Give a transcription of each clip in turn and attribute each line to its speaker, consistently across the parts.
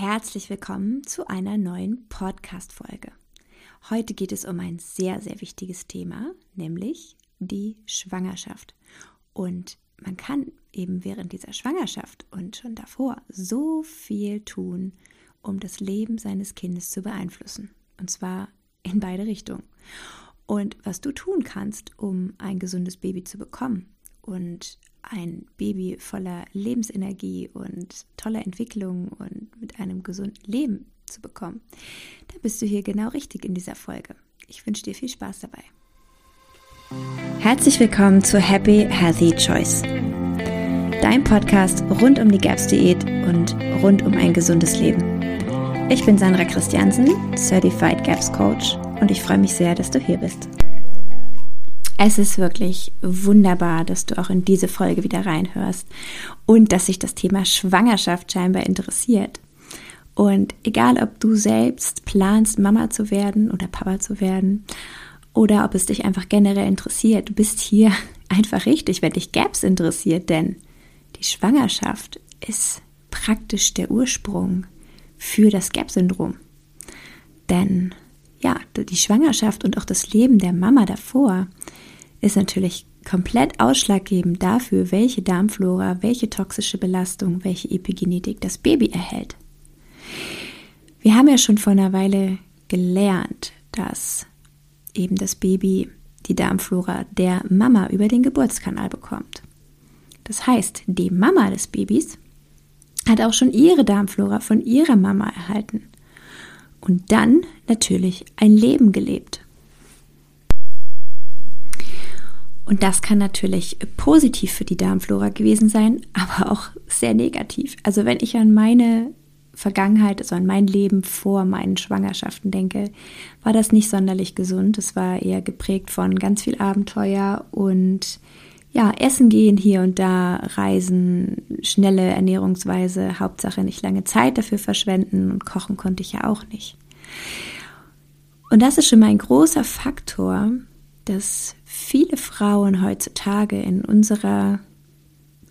Speaker 1: Herzlich willkommen zu einer neuen Podcast-Folge. Heute geht es um ein sehr, sehr wichtiges Thema, nämlich die Schwangerschaft. Und man kann eben während dieser Schwangerschaft und schon davor so viel tun, um das Leben seines Kindes zu beeinflussen. Und zwar in beide Richtungen. Und was du tun kannst, um ein gesundes Baby zu bekommen und ein Baby voller Lebensenergie und toller Entwicklung und mit einem gesunden Leben zu bekommen, da bist du hier genau richtig in dieser Folge. Ich wünsche dir viel Spaß dabei. Herzlich willkommen zu Happy Healthy Choice. Dein Podcast rund um die GAPS-Diät und rund um ein gesundes Leben. Ich bin Sandra Christiansen, Certified GAPS Coach und ich freue mich sehr, dass du hier bist. Es ist wirklich wunderbar, dass du auch in diese Folge wieder reinhörst und dass sich das Thema Schwangerschaft scheinbar interessiert. Und egal, ob du selbst planst, Mama zu werden oder Papa zu werden, oder ob es dich einfach generell interessiert, du bist hier einfach richtig, wenn dich Gaps interessiert, denn die Schwangerschaft ist praktisch der Ursprung für das Gap-Syndrom. Denn ja, die Schwangerschaft und auch das Leben der Mama davor ist natürlich komplett ausschlaggebend dafür, welche Darmflora, welche toxische Belastung, welche Epigenetik das Baby erhält. Wir haben ja schon vor einer Weile gelernt, dass eben das Baby die Darmflora der Mama über den Geburtskanal bekommt. Das heißt, die Mama des Babys hat auch schon ihre Darmflora von ihrer Mama erhalten und dann natürlich ein Leben gelebt. Und das kann natürlich positiv für die Darmflora gewesen sein, aber auch sehr negativ. Also wenn ich an meine Vergangenheit, also an mein Leben vor meinen Schwangerschaften denke, war das nicht sonderlich gesund. Es war eher geprägt von ganz viel Abenteuer und ja, essen gehen hier und da, reisen, schnelle Ernährungsweise, Hauptsache nicht lange Zeit dafür verschwenden und kochen konnte ich ja auch nicht. Und das ist schon mal ein großer Faktor, dass viele Frauen heutzutage in unserer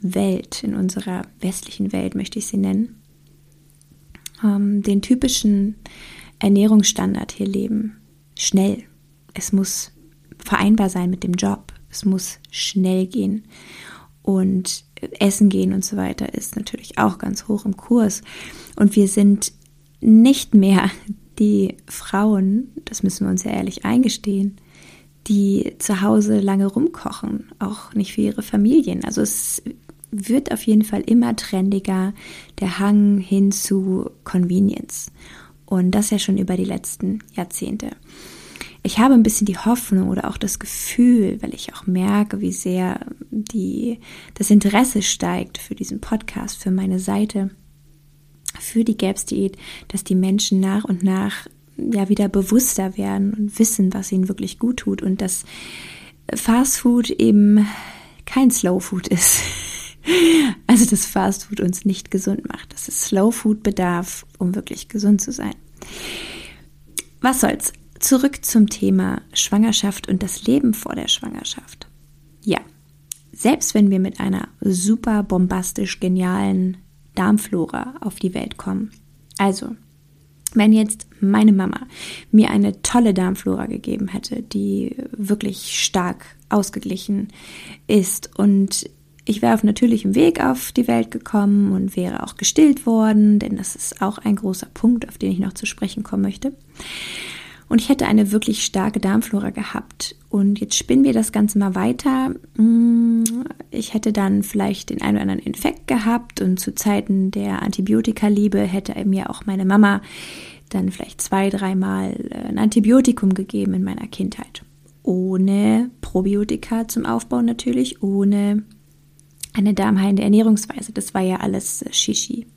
Speaker 1: Welt, in unserer westlichen Welt möchte ich sie nennen, ähm, den typischen Ernährungsstandard hier leben. Schnell. Es muss vereinbar sein mit dem Job. Es muss schnell gehen. Und Essen gehen und so weiter ist natürlich auch ganz hoch im Kurs. Und wir sind nicht mehr die Frauen, das müssen wir uns ja ehrlich eingestehen, die zu Hause lange rumkochen, auch nicht für ihre Familien. Also es wird auf jeden Fall immer trendiger, der Hang hin zu Convenience. Und das ja schon über die letzten Jahrzehnte. Ich habe ein bisschen die Hoffnung oder auch das Gefühl, weil ich auch merke, wie sehr die, das Interesse steigt für diesen Podcast, für meine Seite, für die Gaps-Diät, dass die Menschen nach und nach ja wieder bewusster werden und wissen, was ihnen wirklich gut tut und dass Fast Food eben kein Slow Food ist. Also dass Fast Food uns nicht gesund macht, dass es Slow Food bedarf, um wirklich gesund zu sein. Was soll's? Zurück zum Thema Schwangerschaft und das Leben vor der Schwangerschaft. Ja, selbst wenn wir mit einer super bombastisch genialen Darmflora auf die Welt kommen, also wenn jetzt meine Mama mir eine tolle Darmflora gegeben hätte, die wirklich stark ausgeglichen ist und ich wäre auf natürlichem Weg auf die Welt gekommen und wäre auch gestillt worden, denn das ist auch ein großer Punkt, auf den ich noch zu sprechen kommen möchte. Und ich hätte eine wirklich starke Darmflora gehabt. Und jetzt spinnen wir das Ganze mal weiter. Mm, ich hätte dann vielleicht den einen oder anderen Infekt gehabt und zu Zeiten der Antibiotikaliebe hätte mir auch meine Mama dann vielleicht zwei, dreimal äh, ein Antibiotikum gegeben in meiner Kindheit. Ohne Probiotika zum Aufbau natürlich, ohne eine darmheilende Ernährungsweise. Das war ja alles äh, Shishi.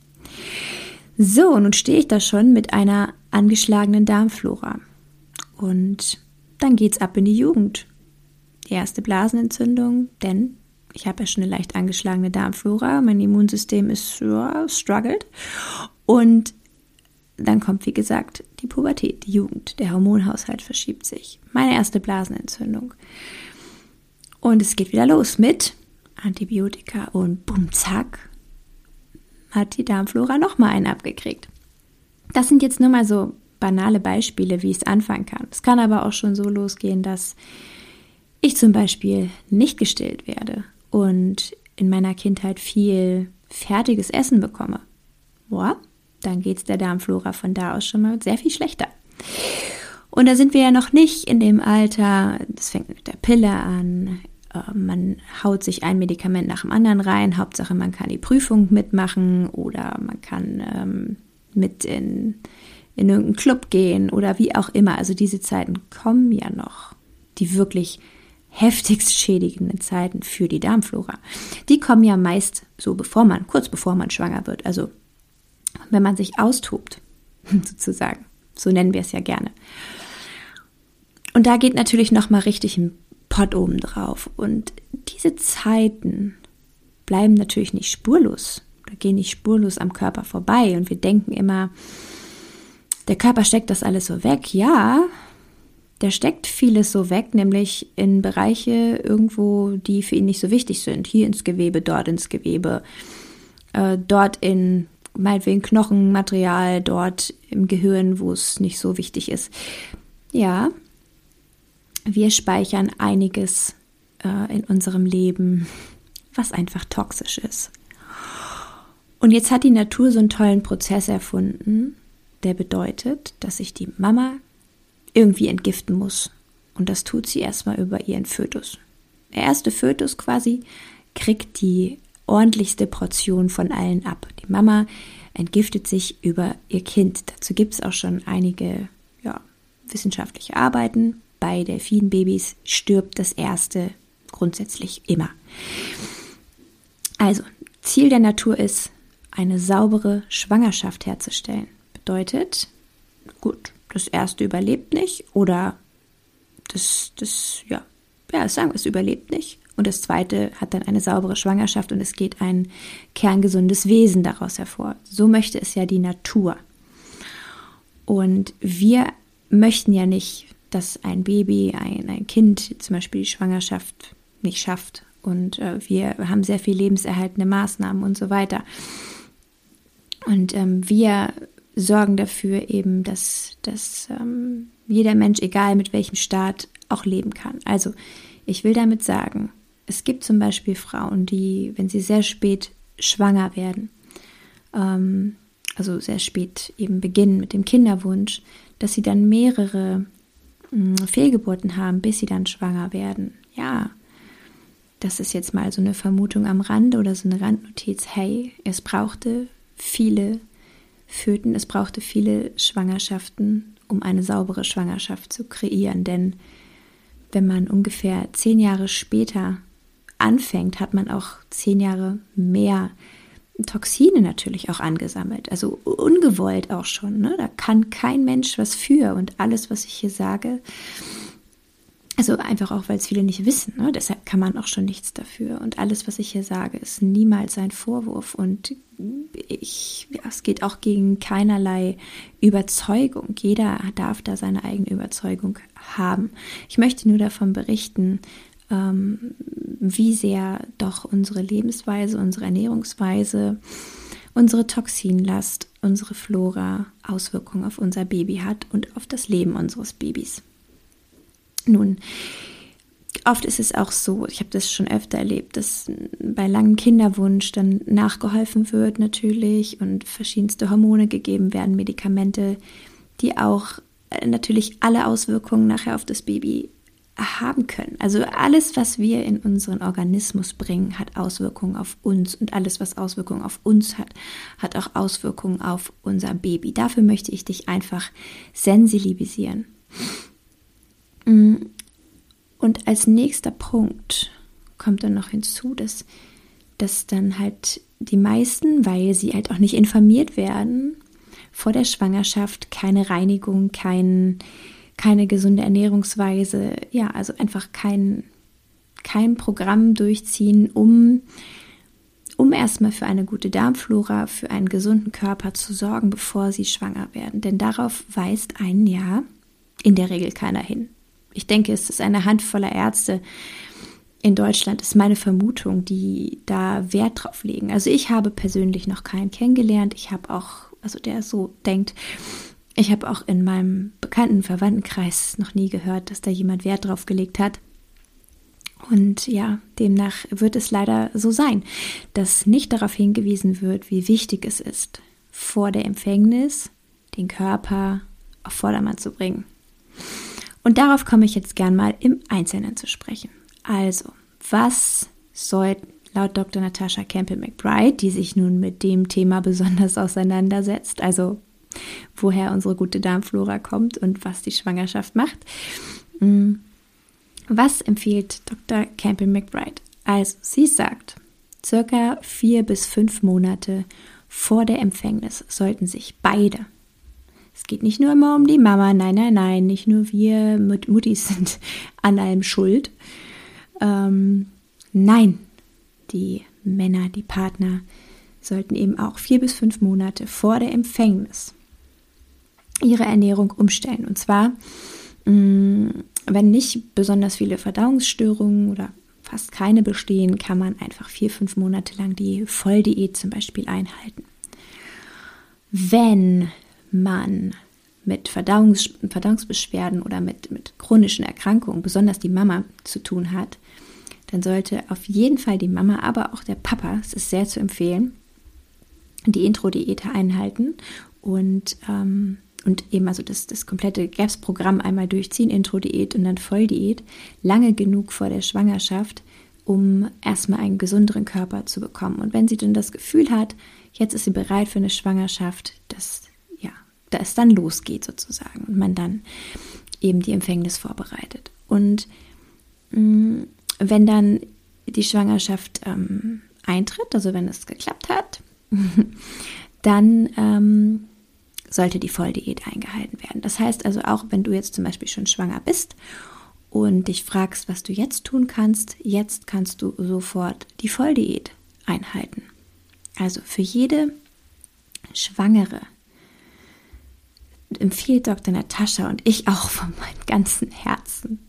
Speaker 1: So, nun stehe ich da schon mit einer angeschlagenen Darmflora. Und dann geht's ab in die Jugend. Die erste Blasenentzündung, denn ich habe ja schon eine leicht angeschlagene Darmflora, mein Immunsystem ist ja, struggled. Und dann kommt, wie gesagt, die Pubertät, die Jugend, der Hormonhaushalt verschiebt sich. Meine erste Blasenentzündung. Und es geht wieder los mit Antibiotika und bumm, zack, hat die Darmflora nochmal einen abgekriegt. Das sind jetzt nur mal so banale Beispiele, wie es anfangen kann. Es kann aber auch schon so losgehen, dass ich zum Beispiel nicht gestillt werde und in meiner Kindheit viel fertiges Essen bekomme. Boah, dann geht es der Darmflora von da aus schon mal sehr viel schlechter. Und da sind wir ja noch nicht in dem Alter, das fängt mit der Pille an, äh, man haut sich ein Medikament nach dem anderen rein, Hauptsache man kann die Prüfung mitmachen oder man kann ähm, mit in, in irgendeinen Club gehen oder wie auch immer. Also diese Zeiten kommen ja noch, die wirklich heftigst schädigenden Zeiten für die Darmflora. Die kommen ja meist so bevor man, kurz bevor man schwanger wird. Also wenn man sich austobt, sozusagen. So nennen wir es ja gerne. Und da geht natürlich noch mal richtig ein Pott oben drauf. Und diese Zeiten bleiben natürlich nicht spurlos. Da gehen nicht spurlos am Körper vorbei. Und wir denken immer, der Körper steckt das alles so weg. Ja, der steckt vieles so weg, nämlich in Bereiche irgendwo, die für ihn nicht so wichtig sind. Hier ins Gewebe, dort ins Gewebe, äh, dort in meinetwegen Knochenmaterial, dort im Gehirn, wo es nicht so wichtig ist. Ja, wir speichern einiges äh, in unserem Leben, was einfach toxisch ist. Und jetzt hat die Natur so einen tollen Prozess erfunden, der bedeutet, dass sich die Mama irgendwie entgiften muss. Und das tut sie erstmal über ihren Fötus. Der erste Fötus quasi kriegt die ordentlichste Portion von allen ab. Die Mama entgiftet sich über ihr Kind. Dazu gibt es auch schon einige ja, wissenschaftliche Arbeiten bei Delfinbabys stirbt das erste grundsätzlich immer. Also, Ziel der Natur ist, eine saubere Schwangerschaft herzustellen. Bedeutet, gut, das erste überlebt nicht oder das, das, ja, ja, sagen wir, es überlebt nicht. Und das zweite hat dann eine saubere Schwangerschaft und es geht ein kerngesundes Wesen daraus hervor. So möchte es ja die Natur. Und wir möchten ja nicht dass ein Baby, ein, ein Kind zum Beispiel die Schwangerschaft nicht schafft. Und äh, wir haben sehr viel lebenserhaltende Maßnahmen und so weiter. Und ähm, wir sorgen dafür eben, dass, dass ähm, jeder Mensch, egal mit welchem Staat, auch leben kann. Also ich will damit sagen, es gibt zum Beispiel Frauen, die, wenn sie sehr spät schwanger werden, ähm, also sehr spät eben beginnen mit dem Kinderwunsch, dass sie dann mehrere Fehlgeburten haben, bis sie dann schwanger werden. Ja, das ist jetzt mal so eine Vermutung am Rande oder so eine Randnotiz. Hey, es brauchte viele Föten, es brauchte viele Schwangerschaften, um eine saubere Schwangerschaft zu kreieren. Denn wenn man ungefähr zehn Jahre später anfängt, hat man auch zehn Jahre mehr Toxine natürlich auch angesammelt, also ungewollt auch schon. Ne? Da kann kein Mensch was für und alles, was ich hier sage, also einfach auch, weil es viele nicht wissen. Ne? Deshalb kann man auch schon nichts dafür. Und alles, was ich hier sage, ist niemals ein Vorwurf. Und ich, es geht auch gegen keinerlei Überzeugung. Jeder darf da seine eigene Überzeugung haben. Ich möchte nur davon berichten, ähm, wie sehr doch unsere Lebensweise, unsere Ernährungsweise, unsere Toxinlast, unsere Flora Auswirkungen auf unser Baby hat und auf das Leben unseres Babys. Nun, oft ist es auch so, ich habe das schon öfter erlebt, dass bei langem Kinderwunsch dann nachgeholfen wird natürlich und verschiedenste Hormone gegeben werden, Medikamente, die auch äh, natürlich alle Auswirkungen nachher auf das Baby haben können. Also alles, was wir in unseren Organismus bringen, hat Auswirkungen auf uns und alles, was Auswirkungen auf uns hat, hat auch Auswirkungen auf unser Baby. Dafür möchte ich dich einfach sensibilisieren. Mm. Und als nächster Punkt kommt dann noch hinzu, dass, dass dann halt die meisten, weil sie halt auch nicht informiert werden, vor der Schwangerschaft keine Reinigung, kein keine gesunde Ernährungsweise, ja, also einfach kein, kein Programm durchziehen, um, um erstmal für eine gute Darmflora, für einen gesunden Körper zu sorgen, bevor sie schwanger werden. Denn darauf weist ein Jahr in der Regel keiner hin. Ich denke, es ist eine Handvoller Ärzte, in Deutschland ist meine Vermutung, die da Wert drauf legen. Also ich habe persönlich noch keinen kennengelernt. Ich habe auch, also der so denkt, ich habe auch in meinem bekannten Verwandtenkreis noch nie gehört, dass da jemand Wert drauf gelegt hat. Und ja, demnach wird es leider so sein, dass nicht darauf hingewiesen wird, wie wichtig es ist, vor der Empfängnis den Körper auf Vordermann zu bringen. Und darauf komme ich jetzt gern mal im Einzelnen zu sprechen. Also, was soll laut Dr. Natasha Campbell-McBride, die sich nun mit dem Thema besonders auseinandersetzt, also woher unsere gute Darmflora kommt und was die Schwangerschaft macht, hm, was empfiehlt Dr. Campbell McBride? Also, sie sagt, circa vier bis fünf Monate vor der Empfängnis sollten sich beide, es geht nicht nur immer um die Mama, nein, nein, nein, nicht nur wir Muttis sind an allem schuld. Ähm, nein, die Männer, die Partner sollten eben auch vier bis fünf Monate vor der Empfängnis ihre Ernährung umstellen. Und zwar mh, mm, wenn nicht besonders viele Verdauungsstörungen oder fast keine bestehen, kann man einfach vier, fünf Monate lang die Volldiät zum Beispiel einhalten. Wenn man mit Verdauungs Verdauungsbeschwerden oder mit, mit chronischen Erkrankungen, besonders die Mama, zu tun hat, dann sollte auf jeden Fall die Mama, aber auch der Papa, es ist sehr zu empfehlen, die Intro-Diät einhalten und ähm, und eben also das, das komplette GAPS-Programm einmal durchziehen, Intro-Diät und dann Volldiät, lange genug vor der Schwangerschaft, um erstmal einen gesünderen Körper zu bekommen. Und wenn sie dann das Gefühl hat, jetzt ist sie bereit für eine Schwangerschaft, dass ja, da es dann losgeht sozusagen und man dann eben die Empfängnis vorbereitet. Und mh, mm, wenn dann die Schwangerschaft ähm, eintritt, also wenn es geklappt hat, dann ähm, sollte die Volldiät eingehalten werden. Das heißt also auch, wenn du jetzt zum Beispiel schon schwanger bist und dich fragst, was du jetzt tun kannst, jetzt kannst du sofort die Volldiät einhalten. Also für jede Schwangere empfiehlt Dr. Natascha und ich auch von meinem ganzen Herzen,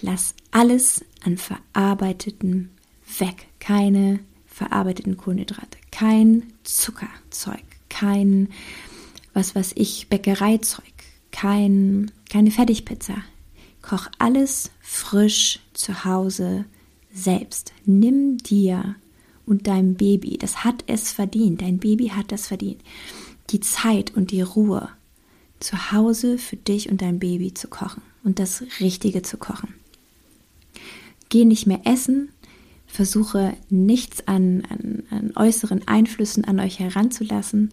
Speaker 1: lass alles an Verarbeiteten weg. Keine verarbeiteten Kohlenhydrate, kein Zuckerzeug, kein was weiß ich, Bäckereizeug, kein, keine Fertigpizza. Koch alles frisch zu Hause selbst. Nimm dir und deinem Baby, das hat es verdient, dein Baby hat das verdient, die Zeit und die Ruhe, zu Hause für dich und dein Baby zu kochen und das Richtige zu kochen. Geh nicht mehr essen, versuche nichts an, an, an äußeren Einflüssen an euch heranzulassen,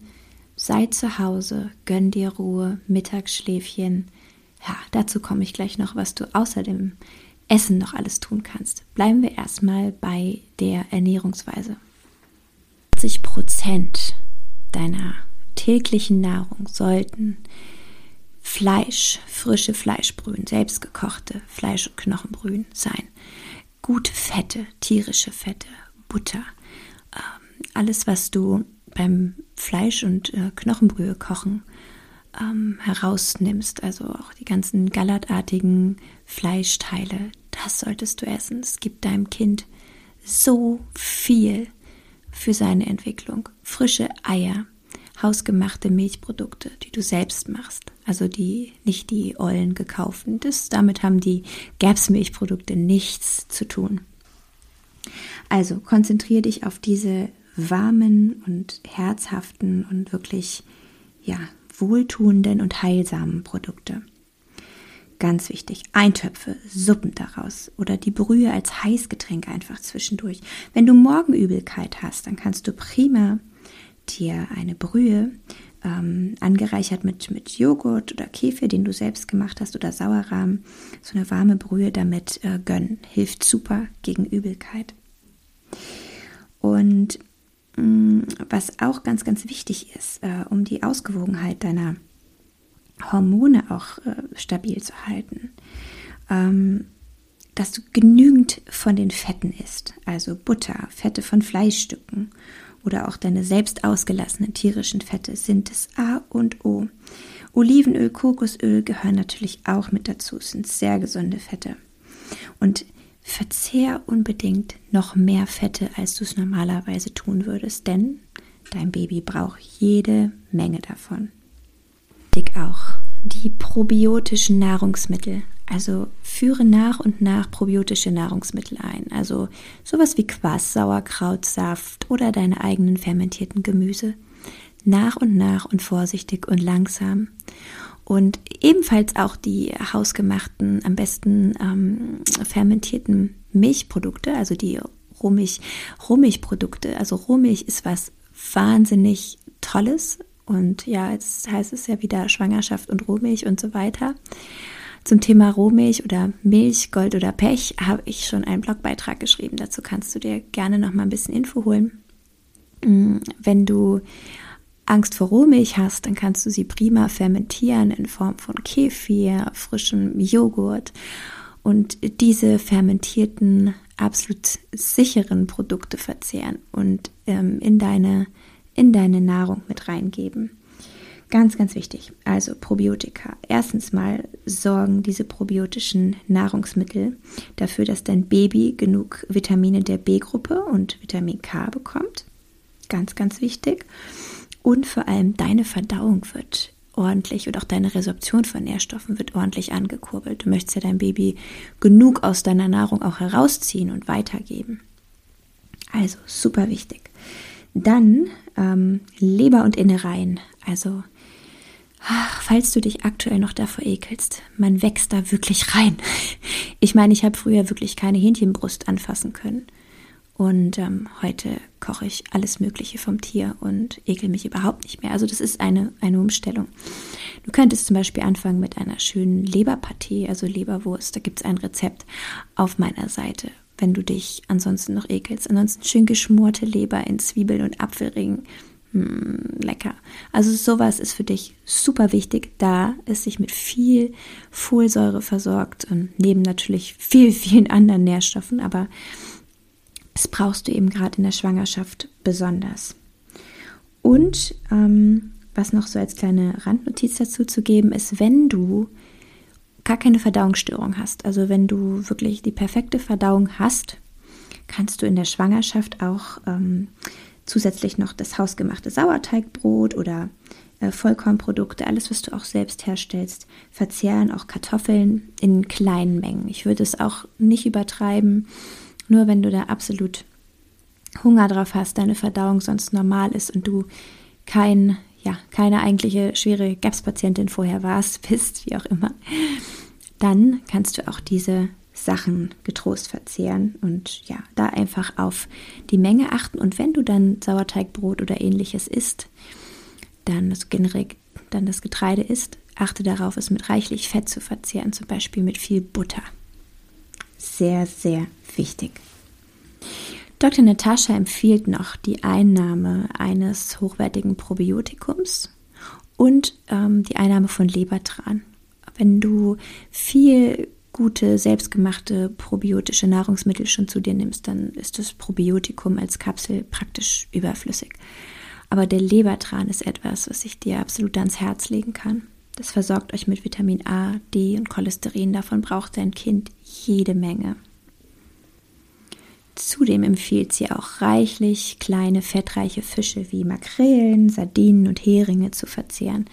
Speaker 1: Sei zu Hause, gönn dir Ruhe, Mittagsschläfchen. Ja, dazu komme ich gleich noch, was du außer dem Essen noch alles tun kannst. Bleiben wir erstmal bei der Ernährungsweise. 80 Prozent deiner täglichen Nahrung sollten Fleisch, frische Fleischbrühen, selbstgekochte Fleisch- und Knochenbrühen sein. Gute Fette, tierische Fette, Butter, ähm, alles, was du beim Fleisch- und äh, Knochenbrühe kochen ähm, herausnimmst, also auch die ganzen gallertartigen Fleischteile, das solltest du essen. Es gibt deinem Kind so viel für seine Entwicklung. Frische Eier, hausgemachte Milchprodukte, die du selbst machst, also die nicht die Ollen gekauften. Das, damit haben die Gaps Milchprodukte nichts zu tun. Also konzentriere dich auf diese warmen und herzhaften und wirklich ja, wohltuenden und heilsamen Produkte. Ganz wichtig, Eintöpfe, Suppen daraus oder die Brühe als Heißgetränk einfach zwischendurch. Wenn du Morgenübelkeit hast, dann kannst du prima dir eine Brühe ähm, angereichert mit, mit Joghurt oder Kefir, den du selbst gemacht hast oder Sauerrahm, so eine warme Brühe damit äh, gönnen. Hilft super gegen Übelkeit. Und Mm, was auch ganz, ganz wichtig ist, äh, um die Ausgewogenheit deiner Hormone auch äh, stabil zu halten, ähm, dass du genügend von den Fetten isst, also Butter, Fette von Fleischstücken oder auch deine selbst ausgelassenen tierischen Fette sind das A und O. Olivenöl, Kokosöl gehören natürlich auch mit dazu, sind sehr gesunde Fette. Und verzehr unbedingt noch mehr Fette, als du es normalerweise tun würdest, denn dein Baby braucht jede Menge davon. Dick auch die probiotischen Nahrungsmittel. Also führe nach und nach probiotische Nahrungsmittel ein. Also sowas wie Quass, Sauerkrautsaft oder deine eigenen fermentierten Gemüse. Nach und nach und vorsichtig und langsam. Und ebenfalls auch die hausgemachten, am besten ähm, fermentierten Milchprodukte, also die Rohmilch, Rohmilchprodukte. Also Rohmilch ist was wahnsinnig Tolles. Und ja, jetzt heißt es ja wieder Schwangerschaft und Rohmilch und so weiter. Zum Thema Rohmilch oder Milch, Gold oder Pech habe ich schon einen Blogbeitrag geschrieben. Dazu kannst du dir gerne noch mal ein bisschen Info holen. Mm, wenn du Angst vor Rohmilch hast, dann kannst du sie prima fermentieren in Form von Kefir, frischem Joghurt und diese fermentierten, absolut sicheren Produkte verzehren und ähm, in, deine, in deine Nahrung mit reingeben. Ganz, ganz wichtig. Also Probiotika. Erstens mal sorgen diese probiotischen Nahrungsmittel dafür, dass dein Baby genug Vitamine der B-Gruppe und Vitamin K bekommt. Ganz, ganz wichtig. Und vor allem deine Verdauung wird ordentlich und auch deine Resorption von Nährstoffen wird ordentlich angekurbelt. Du möchtest ja dein Baby genug aus deiner Nahrung auch herausziehen und weitergeben. Also super wichtig. Dann ähm, Leber und Innereien. Also ach, falls du dich aktuell noch davor ekelst, man wächst da wirklich rein. Ich meine, ich habe früher wirklich keine Hähnchenbrust anfassen können. Und ähm, heute koche ich alles Mögliche vom Tier und ekel mich überhaupt nicht mehr. Also das ist eine, eine Umstellung. Du könntest zum Beispiel anfangen mit einer schönen Leberpartie, also Leberwurst. Da gibt es ein Rezept auf meiner Seite, wenn du dich ansonsten noch ekelst. Ansonsten schön geschmorte Leber in Zwiebeln und Apfelringen. Hm, lecker. Also sowas ist für dich super wichtig, da es sich mit viel Folsäure versorgt und neben natürlich viel, vielen anderen Nährstoffen, aber das brauchst du eben gerade in der Schwangerschaft besonders. Und ähm, was noch so als kleine Randnotiz dazu zu geben ist, wenn du gar keine Verdauungsstörung hast, also wenn du wirklich die perfekte Verdauung hast, kannst du in der Schwangerschaft auch ähm, zusätzlich noch das hausgemachte Sauerteigbrot oder äh, Vollkornprodukte, alles, was du auch selbst herstellst, verzehren, auch Kartoffeln in kleinen Mengen. Ich würde es auch nicht übertreiben. Nur wenn du da absolut Hunger drauf hast, deine Verdauung sonst normal ist und du kein, ja, keine eigentliche schwere GAPS-Patientin vorher warst, bist, wie auch immer, dann kannst du auch diese Sachen getrost verzehren und ja, da einfach auf die Menge achten. Und wenn du dann Sauerteigbrot oder ähnliches isst, dann das generell dann das Getreide isst, achte darauf, es mit reichlich Fett zu verzehren, zum Beispiel mit viel Butter. Sehr, sehr wichtig. Dr. Natascha empfiehlt noch die Einnahme eines hochwertigen Probiotikums und ähm, die Einnahme von Lebertran. Wenn du viel gute, selbstgemachte probiotische Nahrungsmittel schon zu dir nimmst, dann ist das Probiotikum als Kapsel praktisch überflüssig. Aber der Lebertran ist etwas, was ich dir absolut ans Herz legen kann. Das versorgt euch mit Vitamin A, D und Cholesterin. Davon braucht dein Kind jede Menge. Zudem empfiehlt sie auch reichlich kleine fettreiche Fische wie Makrelen, Sardinen und Heringe zu verzehren.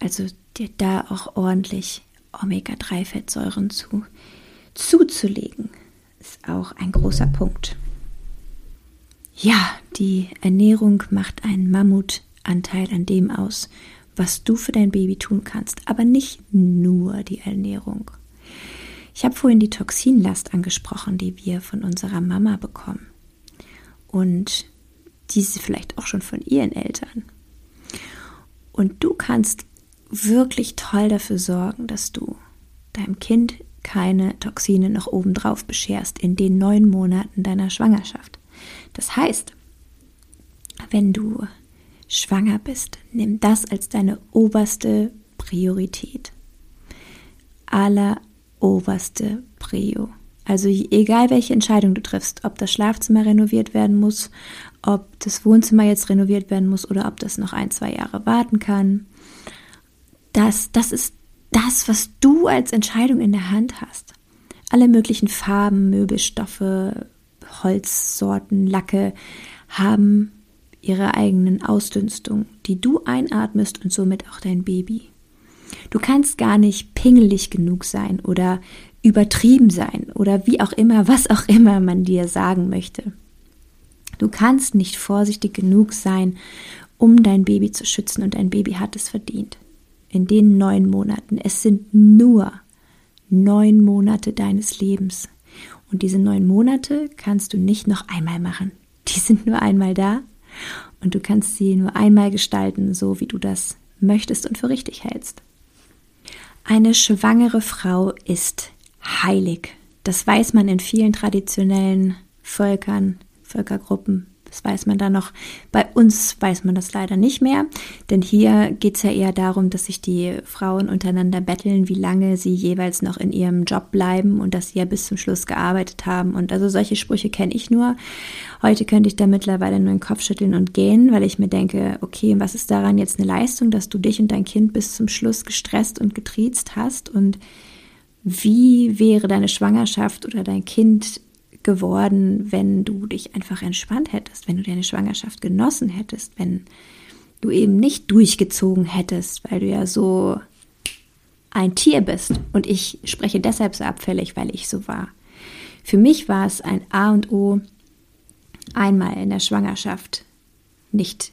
Speaker 1: Also dir da auch ordentlich Omega-3-Fettsäuren zu, zuzulegen, ist auch ein großer Punkt. Ja, die Ernährung macht einen Mammutanteil an dem aus, was du für dein Baby tun kannst, aber nicht nur die Ernährung. Ich habe vorhin die Toxinlast angesprochen, die wir von unserer Mama bekommen. Und diese vielleicht auch schon von ihren Eltern. Und du kannst wirklich toll dafür sorgen, dass du deinem Kind keine Toxine noch obendrauf bescherst in den neun Monaten deiner Schwangerschaft. Das heißt, wenn du schwanger bist, nimm das als deine oberste Priorität. Aller, oberste Prio. Also egal welche Entscheidung du triffst, ob das Schlafzimmer renoviert werden muss, ob das Wohnzimmer jetzt renoviert werden muss oder ob das noch ein, zwei Jahre warten kann, das, das ist das, was du als Entscheidung in der Hand hast. Alle möglichen Farben, Möbelstoffe, Holzsorten, Lacke haben ihre eigenen Ausdünstungen, die du einatmest und somit auch dein Baby. Du kannst gar nicht pingelig genug sein oder übertrieben sein oder wie auch immer, was auch immer man dir sagen möchte. Du kannst nicht vorsichtig genug sein, um dein Baby zu schützen und dein Baby hat es verdient. In den neun Monaten. Es sind nur neun Monate deines Lebens. Und diese neun Monate kannst du nicht noch einmal machen. Die sind nur einmal da und du kannst sie nur einmal gestalten, so wie du das möchtest und für richtig hältst. Eine schwangere Frau ist heilig. Das weiß man in vielen traditionellen Völkern, Völkergruppen. Das weiß man da noch. Bei uns weiß man das leider nicht mehr, denn hier geht es ja eher darum, dass sich die Frauen untereinander betteln, wie lange sie jeweils noch in ihrem Job bleiben und dass sie ja bis zum Schluss gearbeitet haben. Und also solche Sprüche kenne ich nur. Heute könnte ich da mittlerweile nur den Kopf schütteln und gehen, weil ich mir denke, okay, was ist daran jetzt eine Leistung, dass du dich und dein Kind bis zum Schluss gestresst und getriezt hast und wie wäre deine Schwangerschaft oder dein Kind geworden, wenn du dich einfach entspannt hättest, wenn du deine Schwangerschaft genossen hättest, wenn du eben nicht durchgezogen hättest, weil du ja so ein Tier bist. Und ich spreche deshalb so abfällig, weil ich so war. Für mich war es ein A und O, einmal in der Schwangerschaft nicht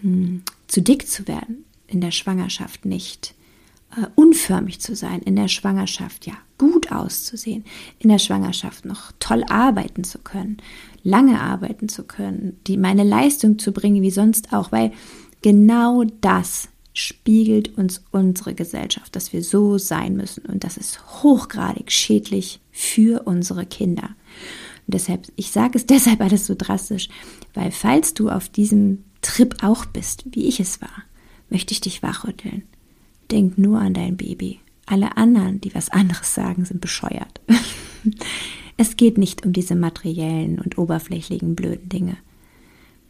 Speaker 1: hm, zu dick zu werden, in der Schwangerschaft nicht äh, unförmig zu sein, in der Schwangerschaft ja gut auszusehen, in der Schwangerschaft noch toll arbeiten zu können, lange arbeiten zu können, die meine Leistung zu bringen wie sonst auch, weil genau das spiegelt uns unsere Gesellschaft, dass wir so sein müssen und das ist hochgradig schädlich für unsere Kinder. Und deshalb, ich sage es deshalb alles so drastisch, weil falls du auf diesem Trip auch bist, wie ich es war, möchte ich dich wachrütteln. Denk nur an dein Baby. Alle anderen, die was anderes sagen, sind bescheuert. es geht nicht um diese materiellen und oberflächlichen blöden Dinge.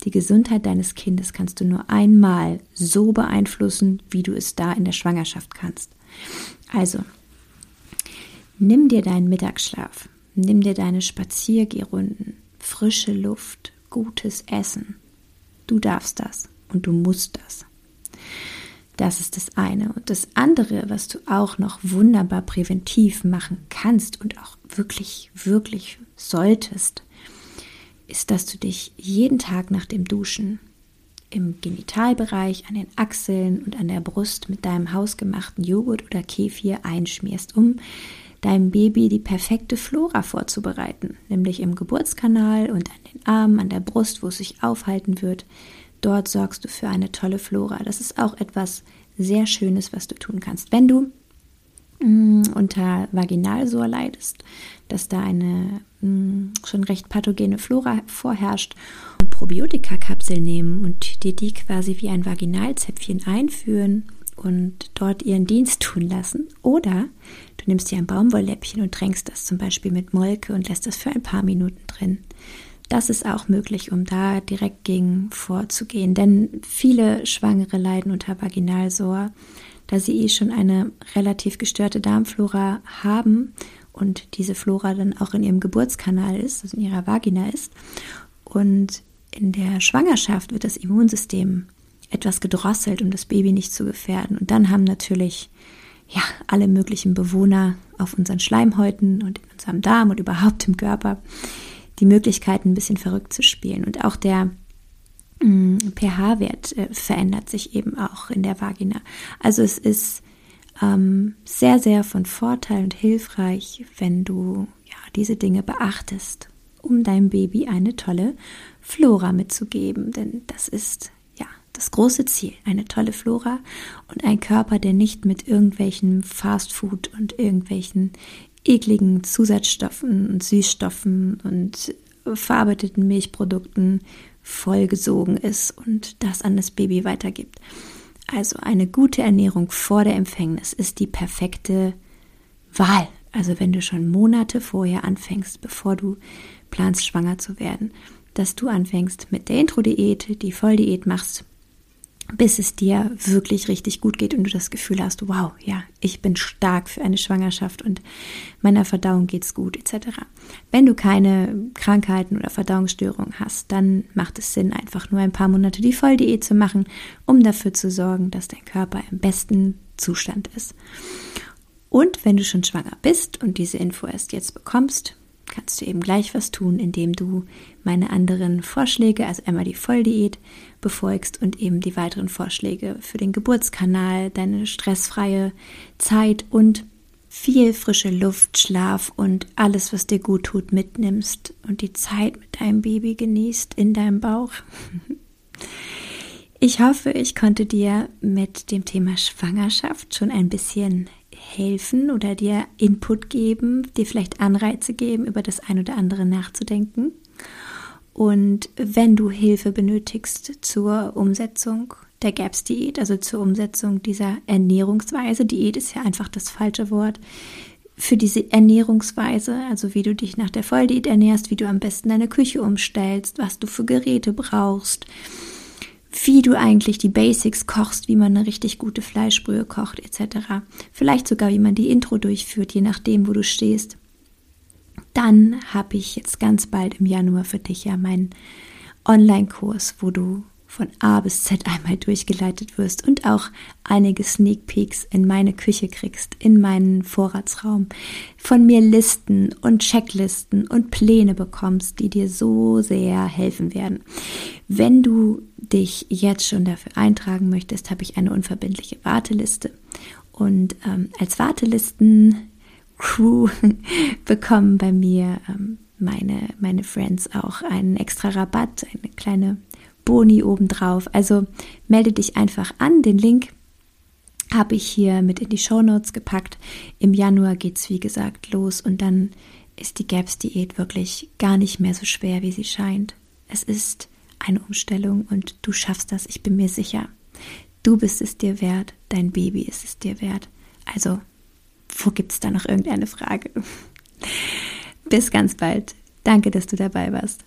Speaker 1: Die Gesundheit deines Kindes kannst du nur einmal so beeinflussen, wie du es da in der Schwangerschaft kannst. Also, nimm dir deinen Mittagsschlaf, nimm dir deine Spaziergehrunden, frische Luft, gutes Essen. Du darfst das und du musst das. Das ist das eine. Und das andere, was du auch noch wunderbar präventiv machen kannst und auch wirklich, wirklich solltest, ist, dass du dich jeden Tag nach dem Duschen im Genitalbereich, an den Achseln und an der Brust mit deinem hausgemachten Joghurt oder Kefir einschmierst, um deinem Baby die perfekte Flora vorzubereiten, nämlich im Geburtskanal und an den Armen, an der Brust, wo es sich aufhalten wird, Dort sorgst du für eine tolle Flora. Das ist auch etwas sehr Schönes, was du tun kannst. Wenn du mh, mm, unter Vaginalsor leidest, dass da eine mh, mm, schon recht pathogene Flora vorherrscht, eine Probiotika-Kapsel nehmen und dir die quasi wie ein Vaginalzäpfchen einführen und dort ihren Dienst tun lassen. Oder du nimmst dir ein Baumwollläppchen und tränkst das zum Beispiel mit Molke und lässt das für ein paar Minuten drin. Das ist auch möglich, um da direkt gegen vorzugehen. Denn viele Schwangere leiden unter Vaginalsor, da sie eh schon eine relativ gestörte Darmflora haben und diese Flora dann auch in ihrem Geburtskanal ist, also in ihrer Vagina ist. Und in der Schwangerschaft wird das Immunsystem etwas gedrosselt, um das Baby nicht zu gefährden. Und dann haben natürlich ja alle möglichen Bewohner auf unseren Schleimhäuten und in unserem Darm und überhaupt im Körper die Möglichkeit, ein bisschen verrückt zu spielen. Und auch der mm, pH-Wert äh, verändert sich eben auch in der Vagina. Also es ist ähm, sehr, sehr von Vorteil und hilfreich, wenn du ja, diese Dinge beachtest, um deinem Baby eine tolle Flora mitzugeben. Denn das ist ja das große Ziel, eine tolle Flora und ein Körper, der nicht mit irgendwelchen Fastfood und irgendwelchen ekligen Zusatzstoffen und Süßstoffen und verarbeiteten Milchprodukten vollgesogen ist und das an das Baby weitergibt. Also eine gute Ernährung vor der Empfängnis ist die perfekte Wahl. Also wenn du schon Monate vorher anfängst, bevor du planst, schwanger zu werden, dass du anfängst mit der Intro-Diät, die Volldiät machst bis es dir wirklich richtig gut geht und du das Gefühl hast, wow, ja, ich bin stark für eine Schwangerschaft und meiner Verdauung geht's gut, etc. Wenn du keine Krankheiten oder Verdauungsstörungen hast, dann macht es Sinn, einfach nur ein paar Monate die Volldiät zu machen, um dafür zu sorgen, dass dein Körper im besten Zustand ist. Und wenn du schon schwanger bist und diese Info erst jetzt bekommst, kannst du eben gleich was tun, indem du meine anderen Vorschläge, also einmal die Volldiät, befolgst und eben die weiteren Vorschläge für den Geburtskanal, deine stressfreie Zeit und viel frische Luft, Schlaf und alles, was dir gut tut, mitnimmst und die Zeit mit deinem Baby genießt in deinem Bauch. Ich hoffe, ich konnte dir mit dem Thema Schwangerschaft schon ein bisschen helfen oder dir Input geben, dir vielleicht Anreize geben, über das ein oder andere nachzudenken. Und wenn du Hilfe benötigst zur Umsetzung der GAPS-Diät, also zur Umsetzung dieser Ernährungsweise, Diät ist ja einfach das falsche Wort, für diese Ernährungsweise, also wie du dich nach der Volldiät ernährst, wie du am besten deine Küche umstellst, was du für Geräte brauchst, wie du eigentlich die Basics kochst, wie man eine richtig gute Fleischbrühe kocht, etc. Vielleicht sogar, wie man die Intro durchführt, je nachdem, wo du stehst. Dann habe ich jetzt ganz bald im Januar für dich ja meinen Online-Kurs, wo du von A bis Z einmal durchgeleitet wirst und auch einige Sneak Peeks in meine Küche kriegst, in meinen Vorratsraum, von mir Listen und Checklisten und Pläne bekommst, die dir so sehr helfen werden. Wenn du dich jetzt schon dafür eintragen möchtest, habe ich eine unverbindliche Warteliste. Und ähm, als Wartelisten Crew bekommen bei mir ähm, meine, meine Friends auch einen extra Rabatt, eine kleine Boni obendrauf. Also melde dich einfach an. Den Link habe ich hier mit in die Show Notes gepackt. Im Januar geht es wie gesagt los und dann ist die Gaps-Diät wirklich gar nicht mehr so schwer, wie sie scheint. Es ist eine Umstellung und du schaffst das, ich bin mir sicher. Du bist es dir wert, dein Baby ist es dir wert. Also wo gibt es da noch irgendeine Frage? Bis ganz bald. Danke, dass du dabei warst.